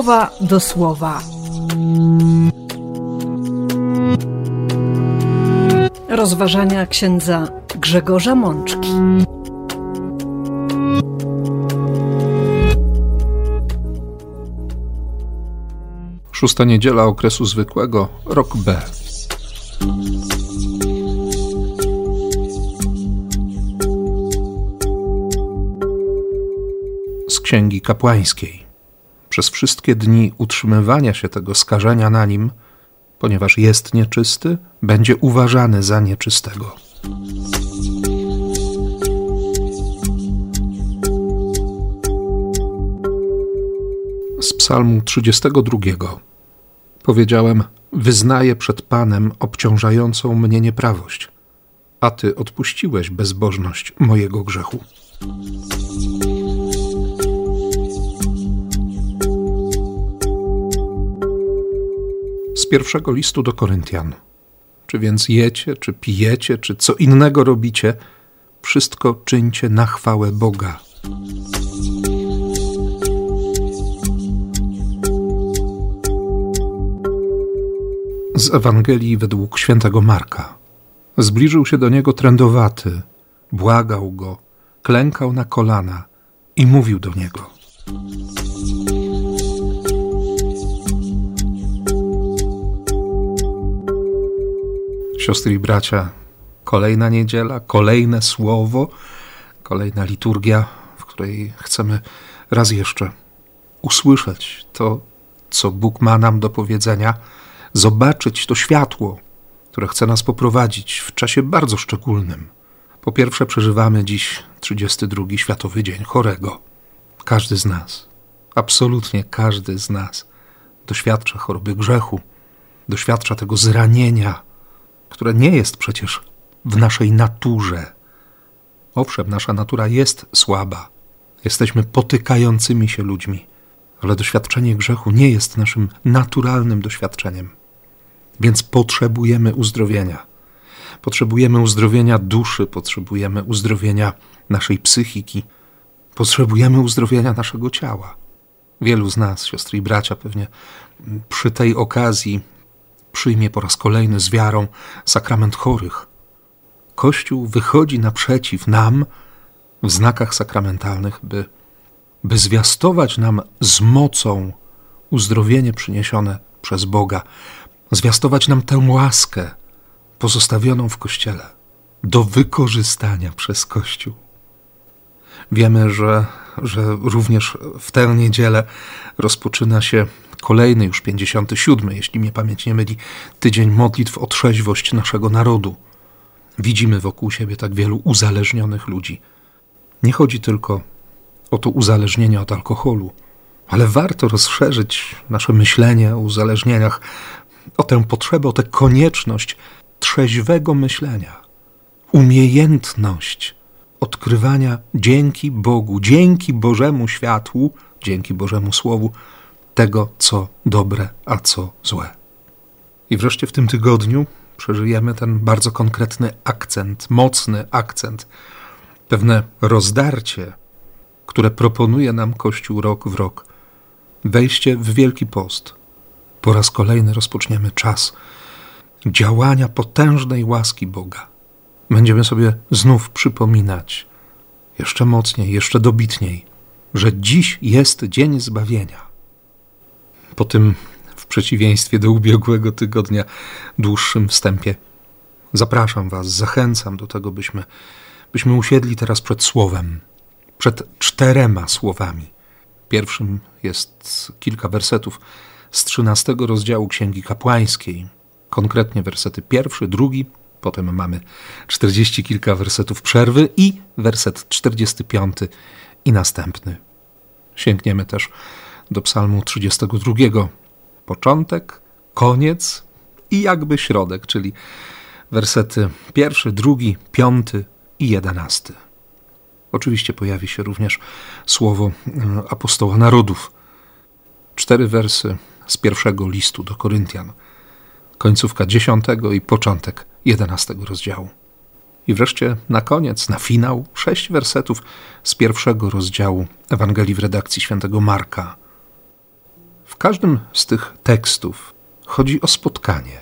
słowa do słowa. Rozważania księdza Grzegorza Mączki. Szósta niedziela okresu zwykłego, rok B. Z księgi kapłańskiej. Przez wszystkie dni utrzymywania się tego skażenia na nim, ponieważ jest nieczysty, będzie uważany za nieczystego. Z Psalmu 32. Powiedziałem: Wyznaję przed Panem obciążającą mnie nieprawość, a Ty odpuściłeś bezbożność mojego grzechu. Z pierwszego listu do Koryntian. Czy więc jecie, czy pijecie, czy co innego robicie, wszystko czyńcie na chwałę Boga. z Ewangelii według świętego Marka. Zbliżył się do niego trędowaty, błagał go, klękał na kolana i mówił do niego. Siostry i bracia, kolejna niedziela, kolejne słowo, kolejna liturgia, w której chcemy raz jeszcze usłyszeć to, co Bóg ma nam do powiedzenia zobaczyć to światło, które chce nas poprowadzić w czasie bardzo szczególnym. Po pierwsze, przeżywamy dziś 32 Światowy Dzień Chorego. Każdy z nas, absolutnie każdy z nas, doświadcza choroby grzechu, doświadcza tego zranienia, które nie jest przecież w naszej naturze. Owszem, nasza natura jest słaba, jesteśmy potykającymi się ludźmi, ale doświadczenie grzechu nie jest naszym naturalnym doświadczeniem. Więc potrzebujemy uzdrowienia. Potrzebujemy uzdrowienia duszy, potrzebujemy uzdrowienia naszej psychiki, potrzebujemy uzdrowienia naszego ciała. Wielu z nas, siostry i bracia, pewnie przy tej okazji przyjmie po raz kolejny z wiarą sakrament chorych. Kościół wychodzi naprzeciw nam w znakach sakramentalnych, by, by zwiastować nam z mocą uzdrowienie przyniesione przez Boga, zwiastować nam tę łaskę pozostawioną w Kościele do wykorzystania przez Kościół. Wiemy, że, że również w tę niedzielę rozpoczyna się kolejny, już 57, jeśli mnie pamięć nie myli, tydzień modlitw o trzeźwość naszego narodu. Widzimy wokół siebie tak wielu uzależnionych ludzi. Nie chodzi tylko o to uzależnienie od alkoholu, ale warto rozszerzyć nasze myślenie o uzależnieniach o tę potrzebę, o tę konieczność trzeźwego myślenia, umiejętność odkrywania dzięki Bogu, dzięki Bożemu światłu, dzięki Bożemu Słowu, tego, co dobre, a co złe. I wreszcie w tym tygodniu przeżyjemy ten bardzo konkretny akcent, mocny akcent, pewne rozdarcie, które proponuje nam Kościół rok w rok. Wejście w Wielki Post – po raz kolejny rozpoczniemy czas działania potężnej łaski Boga. Będziemy sobie znów przypominać jeszcze mocniej, jeszcze dobitniej, że dziś jest dzień zbawienia. Po tym, w przeciwieństwie do ubiegłego tygodnia, dłuższym wstępie, zapraszam Was, zachęcam do tego, byśmy, byśmy usiedli teraz przed Słowem, przed czterema słowami. Pierwszym jest kilka wersetów z 13 rozdziału Księgi Kapłańskiej, konkretnie wersety pierwszy, drugi, potem mamy czterdzieści kilka wersetów przerwy i werset 45 i następny. Sięgniemy też do Psalmu 32. Początek, koniec i jakby środek, czyli wersety pierwszy, drugi, piąty i jedenasty. Oczywiście pojawi się również słowo e, apostoła narodów. Cztery wersy z pierwszego listu do Koryntian, końcówka dziesiątego i początek jedenastego rozdziału. I wreszcie na koniec, na finał, sześć wersetów z pierwszego rozdziału Ewangelii w redakcji świętego Marka. W każdym z tych tekstów chodzi o spotkanie.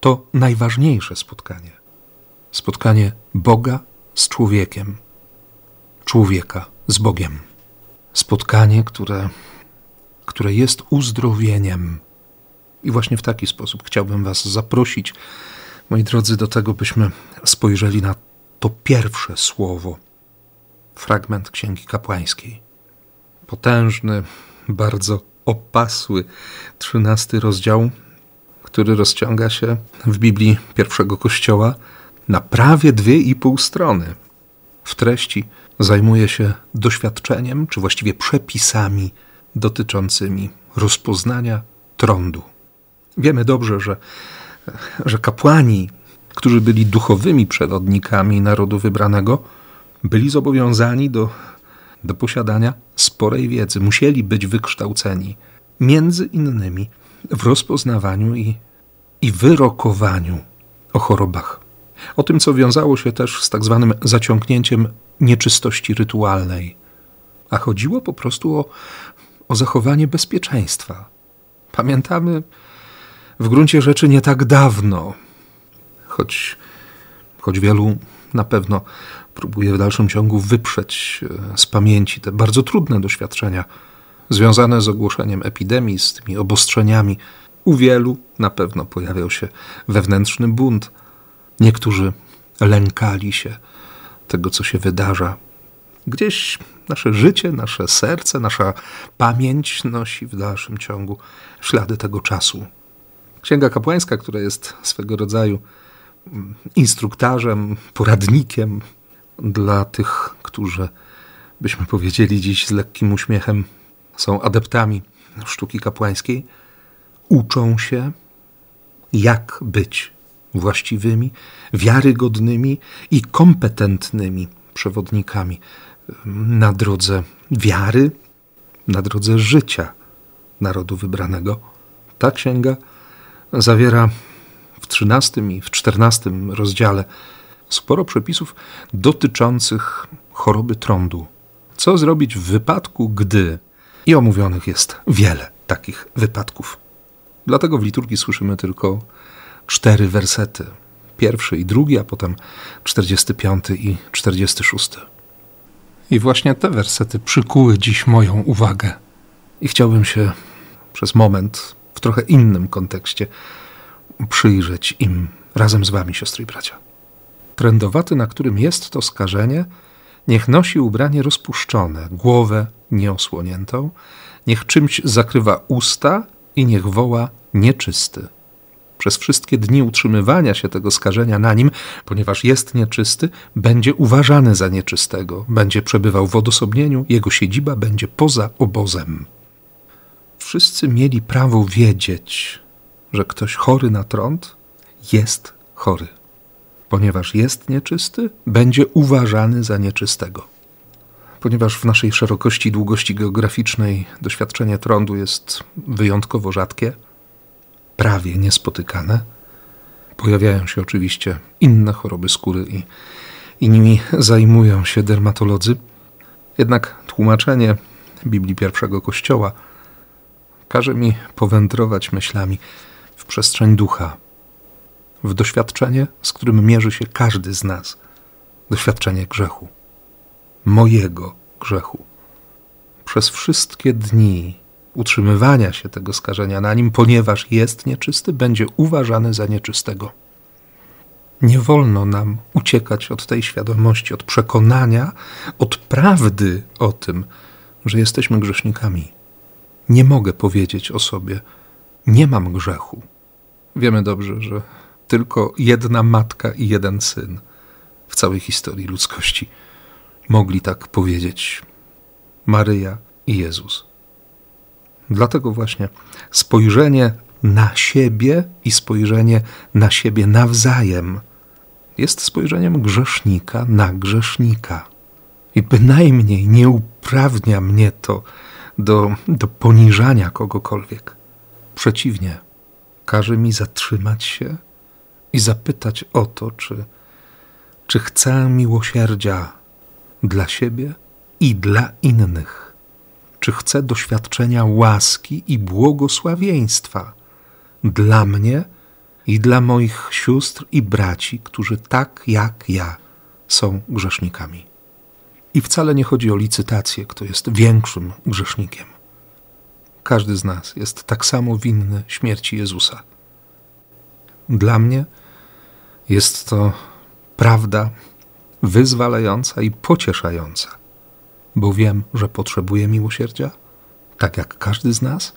To najważniejsze spotkanie. Spotkanie Boga z człowiekiem, człowieka z Bogiem. Spotkanie, które, które jest uzdrowieniem. I właśnie w taki sposób chciałbym Was zaprosić, moi drodzy, do tego, byśmy spojrzeli na to pierwsze słowo, fragment Księgi Kapłańskiej. Potężny, bardzo opasły, trzynasty rozdział, który rozciąga się w Biblii pierwszego Kościoła na prawie dwie i pół strony. W treści zajmuje się doświadczeniem, czy właściwie przepisami dotyczącymi rozpoznania trądu. Wiemy dobrze, że, że kapłani, którzy byli duchowymi przewodnikami narodu wybranego, byli zobowiązani do, do posiadania sporej wiedzy. Musieli być wykształceni, między innymi w rozpoznawaniu i, i wyrokowaniu o chorobach. O tym, co wiązało się też z tak zwanym zaciągnięciem nieczystości rytualnej. A chodziło po prostu o, o zachowanie bezpieczeństwa. Pamiętamy w gruncie rzeczy nie tak dawno, choć, choć wielu na pewno próbuje w dalszym ciągu wyprzeć e, z pamięci te bardzo trudne doświadczenia związane z ogłoszeniem epidemii, z tymi obostrzeniami. U wielu na pewno pojawiał się wewnętrzny bunt. Niektórzy lękali się tego, co się wydarza. Gdzieś nasze życie, nasze serce, nasza pamięć nosi w dalszym ciągu ślady tego czasu. Księga kapłańska, która jest swego rodzaju mm, instruktarzem, poradnikiem dla tych, którzy, byśmy powiedzieli dziś z lekkim uśmiechem, są adeptami sztuki kapłańskiej, uczą się, jak być właściwymi, wiarygodnymi i kompetentnymi przewodnikami na drodze wiary, na drodze życia narodu wybranego. Ta księga zawiera w XIII i w XIV rozdziale sporo przepisów dotyczących choroby trądu. Co zrobić w wypadku, gdy i omówionych jest wiele takich wypadków. Dlatego w liturgii słyszymy tylko cztery wersety. Pierwszy i drugi, a potem 45 i 46. I właśnie te wersety przykuły dziś moją uwagę. I chciałbym się przez moment w trochę innym kontekście przyjrzeć im razem z wami, siostry i bracia. Trędowaty, na którym jest to skażenie, niech nosi ubranie rozpuszczone, głowę nieosłoniętą, niech czymś zakrywa usta i niech woła nieczysty przez wszystkie dni utrzymywania się tego skażenia na nim, ponieważ jest nieczysty, będzie uważany za nieczystego, będzie przebywał w odosobnieniu, jego siedziba będzie poza obozem. Wszyscy mieli prawo wiedzieć, że ktoś chory na trąd jest chory. Ponieważ jest nieczysty, będzie uważany za nieczystego. Ponieważ w naszej szerokości i długości geograficznej doświadczenie trądu jest wyjątkowo rzadkie, prawie niespotykane. Pojawiają się oczywiście inne choroby skóry i, i nimi zajmują się dermatolodzy. Jednak tłumaczenie Biblii pierwszego Kościoła każe mi powędrować myślami w przestrzeń ducha, w doświadczenie, z którym mierzy się każdy z nas doświadczenie grzechu, mojego grzechu. Przez wszystkie dni utrzymywania się tego skażenia na nim, ponieważ jest nieczysty, będzie uważany za nieczystego. Nie wolno nam uciekać od tej świadomości, od przekonania, od prawdy o tym, że jesteśmy grzesznikami. Nie mogę powiedzieć o sobie, nie mam grzechu. Wiemy dobrze, że tylko jedna matka i jeden syn w całej historii ludzkości mogli tak powiedzieć: Maryja i Jezus. Dlatego właśnie spojrzenie na siebie i spojrzenie na siebie nawzajem jest spojrzeniem grzesznika na grzesznika. I bynajmniej nie uprawnia mnie to do, do poniżania kogokolwiek. Przeciwnie, każe mi zatrzymać się i zapytać o to, czy, czy chcę miłosierdzia dla siebie i dla innych czy chcę doświadczenia łaski i błogosławieństwa dla mnie i dla moich sióstr i braci, którzy tak jak ja są grzesznikami. I wcale nie chodzi o licytację, kto jest większym grzesznikiem. Każdy z nas jest tak samo winny śmierci Jezusa. Dla mnie jest to prawda wyzwalająca i pocieszająca, bo wiem, że potrzebuję miłosierdzia, tak jak każdy z nas,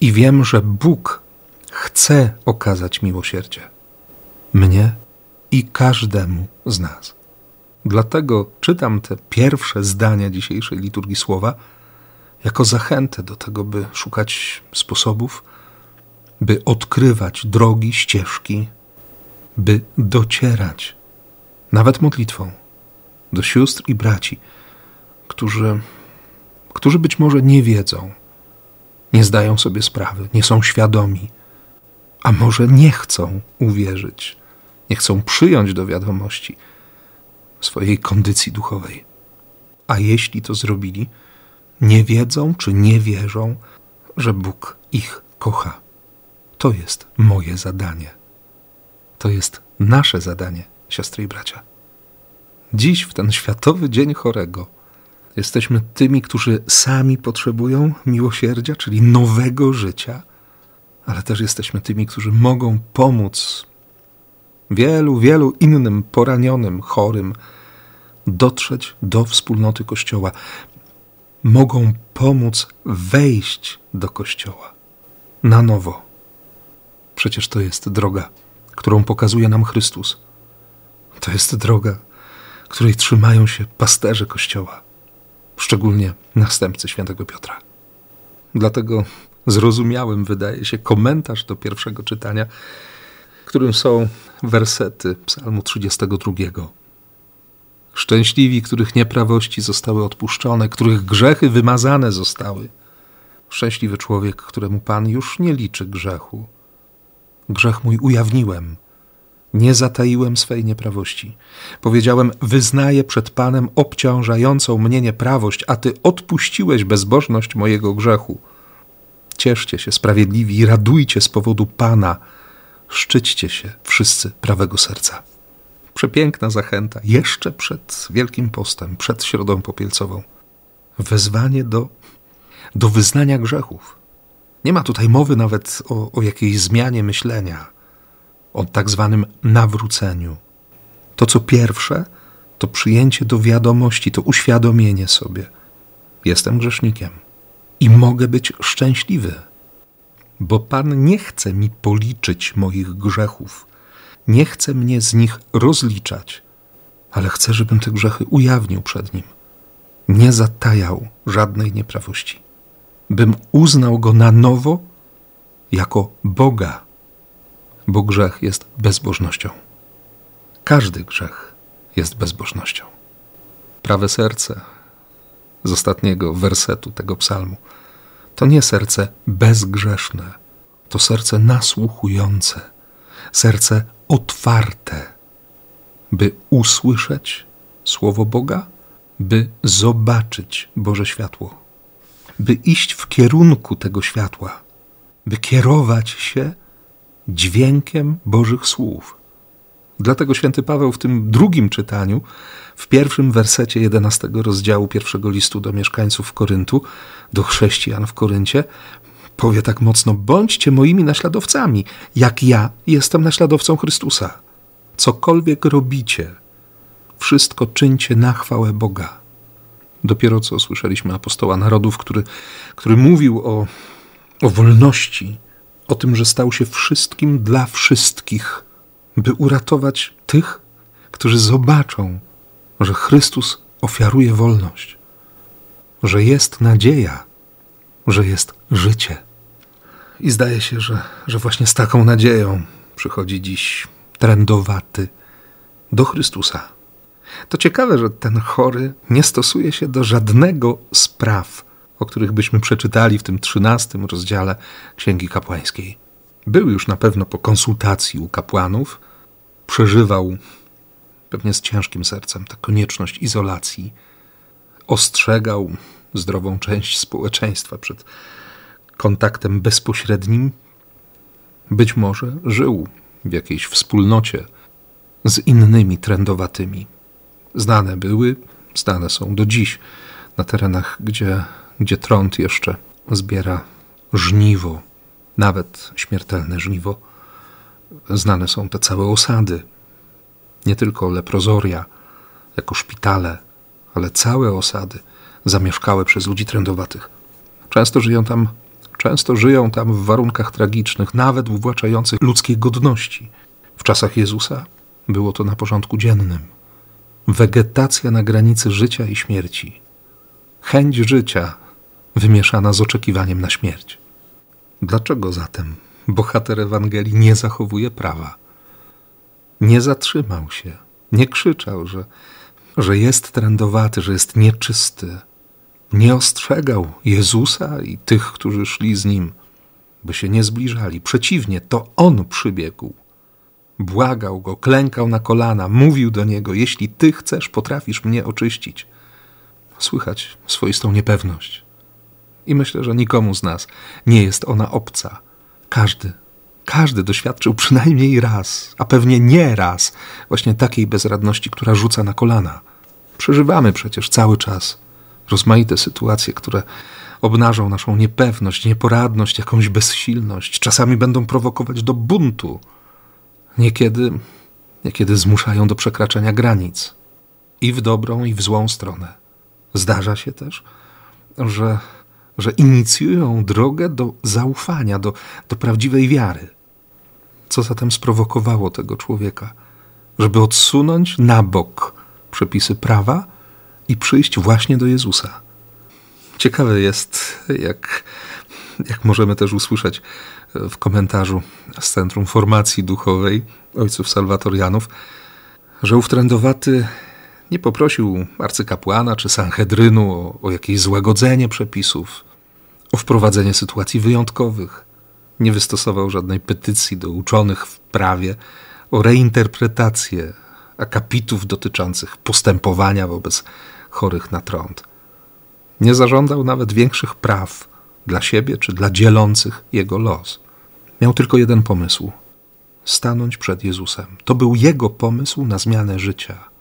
i wiem, że Bóg chce okazać miłosierdzie mnie i każdemu z nas. Dlatego czytam te pierwsze zdania dzisiejszej liturgii słowa jako zachętę do tego, by szukać sposobów, by odkrywać drogi, ścieżki, by docierać, nawet modlitwą, do sióstr i braci, którzy, którzy być może nie wiedzą, nie zdają sobie sprawy, nie są świadomi, a może nie chcą uwierzyć, nie chcą przyjąć do wiadomości swojej kondycji duchowej. A jeśli to zrobili, nie wiedzą czy nie wierzą, że Bóg ich kocha. To jest moje zadanie. To jest nasze zadanie, siostry i bracia. Dziś, w ten światowy dzień chorego, jesteśmy tymi, którzy sami potrzebują miłosierdzia, czyli nowego życia, ale też jesteśmy tymi, którzy mogą pomóc wielu, wielu innym poranionym, chorym dotrzeć do wspólnoty Kościoła. Mogą pomóc wejść do Kościoła na nowo. Przecież to jest droga, którą pokazuje nam Chrystus. To jest droga, której trzymają się pasterze Kościoła, szczególnie następcy świętego Piotra. Dlatego zrozumiałym wydaje się komentarz do pierwszego czytania, którym są wersety Psalmu 32. Szczęśliwi, których nieprawości zostały odpuszczone, których grzechy wymazane zostały. Szczęśliwy człowiek, któremu Pan już nie liczy grzechu. Grzech mój ujawniłem, nie zataiłem swej nieprawości. Powiedziałem: Wyznaję przed Panem obciążającą mnie nieprawość, a Ty odpuściłeś bezbożność mojego grzechu. Cieszcie się, sprawiedliwi, radujcie z powodu Pana. Szczyćcie się wszyscy prawego serca. Przepiękna zachęta, jeszcze przed Wielkim Postem, przed Środą Popielcową. Wezwanie do, do wyznania grzechów. Nie ma tutaj mowy nawet o, o jakiejś zmianie myślenia, o tak zwanym nawróceniu. To, co pierwsze, to przyjęcie do wiadomości, to uświadomienie sobie: jestem grzesznikiem i mogę być szczęśliwy, bo Pan nie chce mi policzyć moich grzechów, nie chce mnie z nich rozliczać, ale chce, żebym te grzechy ujawnił przed Nim, nie zatajał żadnej nieprawości, bym uznał Go na nowo jako Boga, bo grzech jest bezbożnością. Każdy grzech jest bezbożnością. Prawe serce z ostatniego wersetu tego psalmu. To nie serce bezgrzeszne, to serce nasłuchujące, serce otwarte, by usłyszeć Słowo Boga, by zobaczyć Boże światło, by iść w kierunku tego światła, by kierować się dźwiękiem Bożych słów. Dlatego święty Paweł w tym drugim czytaniu, w pierwszym wersecie jedenastego rozdziału pierwszego listu do mieszkańców Koryntu, do chrześcijan w Koryncie, powie tak mocno: bądźcie moimi naśladowcami, jak ja jestem naśladowcą Chrystusa. Cokolwiek robicie, wszystko czyńcie na chwałę Boga. Dopiero co słyszeliśmy apostoła narodów, który, który mówił o, o wolności, o tym, że stał się wszystkim dla wszystkich by uratować tych, którzy zobaczą, że Chrystus ofiaruje wolność, że jest nadzieja, że jest życie. I zdaje się, że, że właśnie z taką nadzieją przychodzi dziś trendowaty do Chrystusa. To ciekawe, że ten chory nie stosuje się do żadnego z praw, o których byśmy przeczytali w tym trzynastym rozdziale Księgi Kapłańskiej. Był już na pewno po konsultacji u kapłanów, przeżywał pewnie z ciężkim sercem tę konieczność izolacji, ostrzegał zdrową część społeczeństwa przed kontaktem bezpośrednim, być może żył w jakiejś wspólnocie z innymi trędowatymi. Znane były, znane są do dziś na terenach, gdzie, gdzie trąd jeszcze zbiera żniwo, nawet śmiertelne żniwo. Znane są te całe osady, nie tylko leprozoria jako szpitale, ale całe osady zamieszkałe przez ludzi trędowatych. Często żyją tam, często żyją tam w warunkach tragicznych, nawet uwłaczających ludzkiej godności. W czasach Jezusa było to na porządku dziennym. Wegetacja na granicy życia i śmierci. Chęć życia wymieszana z oczekiwaniem na śmierć. Dlaczego zatem bohater Ewangelii nie zachowuje prawa? Nie zatrzymał się, nie krzyczał, że, że jest trędowaty, że jest nieczysty. Nie ostrzegał Jezusa i tych, którzy szli z nim, by się nie zbliżali. Przeciwnie, to on przybiegł. Błagał go, klękał na kolana, mówił do niego: Jeśli ty chcesz, potrafisz mnie oczyścić. Słychać swoistą niepewność. I myślę, że nikomu z nas nie jest ona obca. Każdy, każdy doświadczył przynajmniej raz, a pewnie nie raz, właśnie takiej bezradności, która rzuca na kolana. Przeżywamy przecież cały czas rozmaite sytuacje, które obnażą naszą niepewność, nieporadność, jakąś bezsilność. Czasami będą prowokować do buntu. Niekiedy, niekiedy zmuszają do przekraczania granic. I w dobrą, i w złą stronę. Zdarza się też, że że inicjują drogę do zaufania, do, do prawdziwej wiary. Co zatem sprowokowało tego człowieka, żeby odsunąć na bok przepisy prawa i przyjść właśnie do Jezusa? Ciekawe jest, jak, jak możemy też usłyszeć w komentarzu z Centrum Formacji Duchowej Ojców Salwatorianów, że ów trędowaty nie poprosił arcykapłana czy Sanhedrynu o, o jakieś złagodzenie przepisów, o wprowadzenie sytuacji wyjątkowych. Nie wystosował żadnej petycji do uczonych w prawie o reinterpretację akapitów dotyczących postępowania wobec chorych na trąd. Nie zażądał nawet większych praw dla siebie czy dla dzielących jego los. Miał tylko jeden pomysł: stanąć przed Jezusem. To był jego pomysł na zmianę życia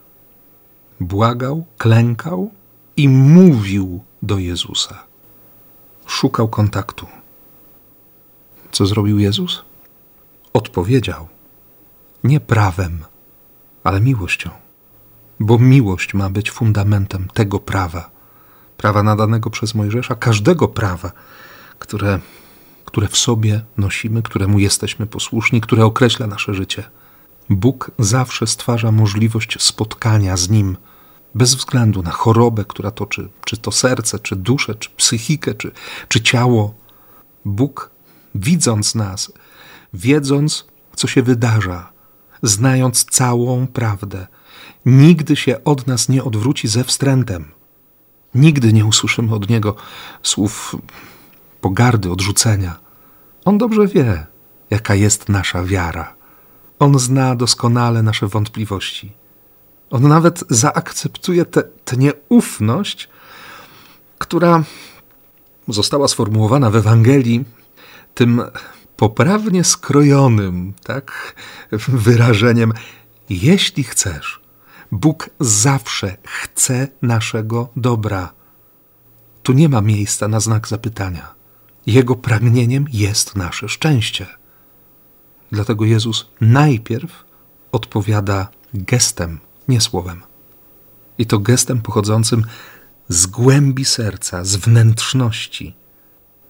błagał, klękał i mówił do Jezusa. Szukał kontaktu. Co zrobił Jezus? Odpowiedział nie prawem, ale miłością, bo miłość ma być fundamentem tego prawa, prawa nadanego przez Mojżesza, każdego prawa, które, które w sobie nosimy, któremu jesteśmy posłuszni, które określa nasze życie. Bóg zawsze stwarza możliwość spotkania z Nim bez względu na chorobę, która toczy, czy to serce, czy duszę, czy psychikę, czy, czy ciało. Bóg, widząc nas, wiedząc, co się wydarza, znając całą prawdę, nigdy się od nas nie odwróci ze wstrętem. Nigdy nie usłyszymy od Niego słów pogardy, odrzucenia. On dobrze wie, jaka jest nasza wiara. On zna doskonale nasze wątpliwości. On nawet zaakceptuje tę nieufność, która została sformułowana w Ewangelii tym poprawnie skrojonym tak, wyrażeniem: Jeśli chcesz, Bóg zawsze chce naszego dobra. Tu nie ma miejsca na znak zapytania. Jego pragnieniem jest nasze szczęście. Dlatego Jezus najpierw odpowiada gestem nie słowem. I to gestem pochodzącym z głębi serca, z wnętrzności.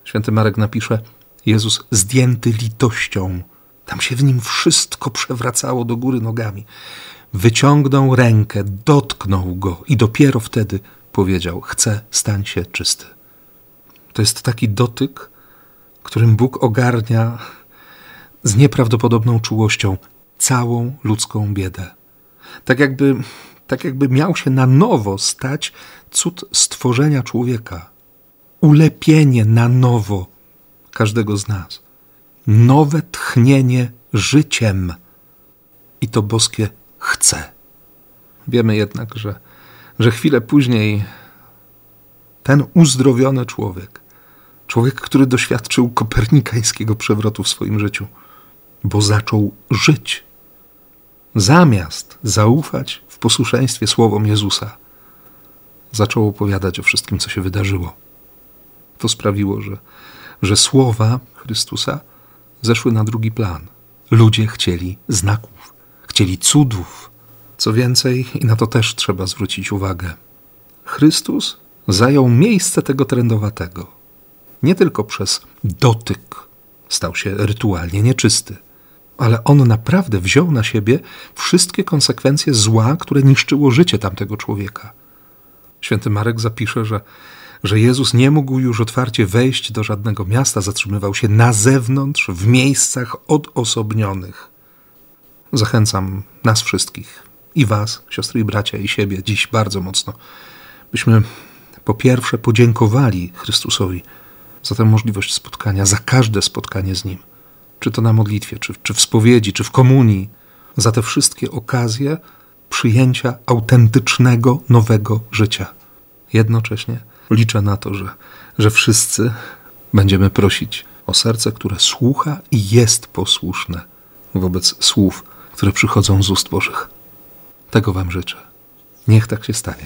Święty Marek napisze: Jezus zdjęty litością, tam się w nim wszystko przewracało do góry nogami. Wyciągnął rękę, dotknął go i dopiero wtedy powiedział: Chcę, stań się czysty. To jest taki dotyk, którym Bóg ogarnia z nieprawdopodobną czułością całą ludzką biedę tak jakby, tak jakby miał się na nowo stać cud stworzenia człowieka, ulepienie na nowo każdego z nas, nowe tchnienie życiem i to boskie chce. Wiemy jednak, że, że chwilę później ten uzdrowiony człowiek, człowiek, który doświadczył kopernikańskiego przewrotu w swoim życiu, bo zaczął żyć. Zamiast zaufać w posłuszeństwie słowom Jezusa, zaczął opowiadać o wszystkim, co się wydarzyło. To sprawiło, że, że słowa Chrystusa zeszły na drugi plan. Ludzie chcieli znaków, chcieli cudów. Co więcej, i na to też trzeba zwrócić uwagę, Chrystus zajął miejsce tego trendowatego. Nie tylko przez dotyk stał się rytualnie nieczysty, ale on naprawdę wziął na siebie wszystkie konsekwencje zła, które niszczyło życie tamtego człowieka. Święty Marek zapisze, że, że Jezus nie mógł już otwarcie wejść do żadnego miasta, zatrzymywał się na zewnątrz, w miejscach odosobnionych. Zachęcam nas wszystkich, i Was, siostry i bracia, i siebie dziś bardzo mocno, byśmy po pierwsze podziękowali Chrystusowi za tę możliwość spotkania, za każde spotkanie z Nim, czy to na modlitwie, czy, czy w spowiedzi, czy w komunii, za te wszystkie okazje przyjęcia autentycznego, nowego życia. Jednocześnie liczę na to, że, że wszyscy będziemy prosić o serce, które słucha i jest posłuszne wobec słów, które przychodzą z ust Bożych. Tego Wam życzę. Niech tak się stanie.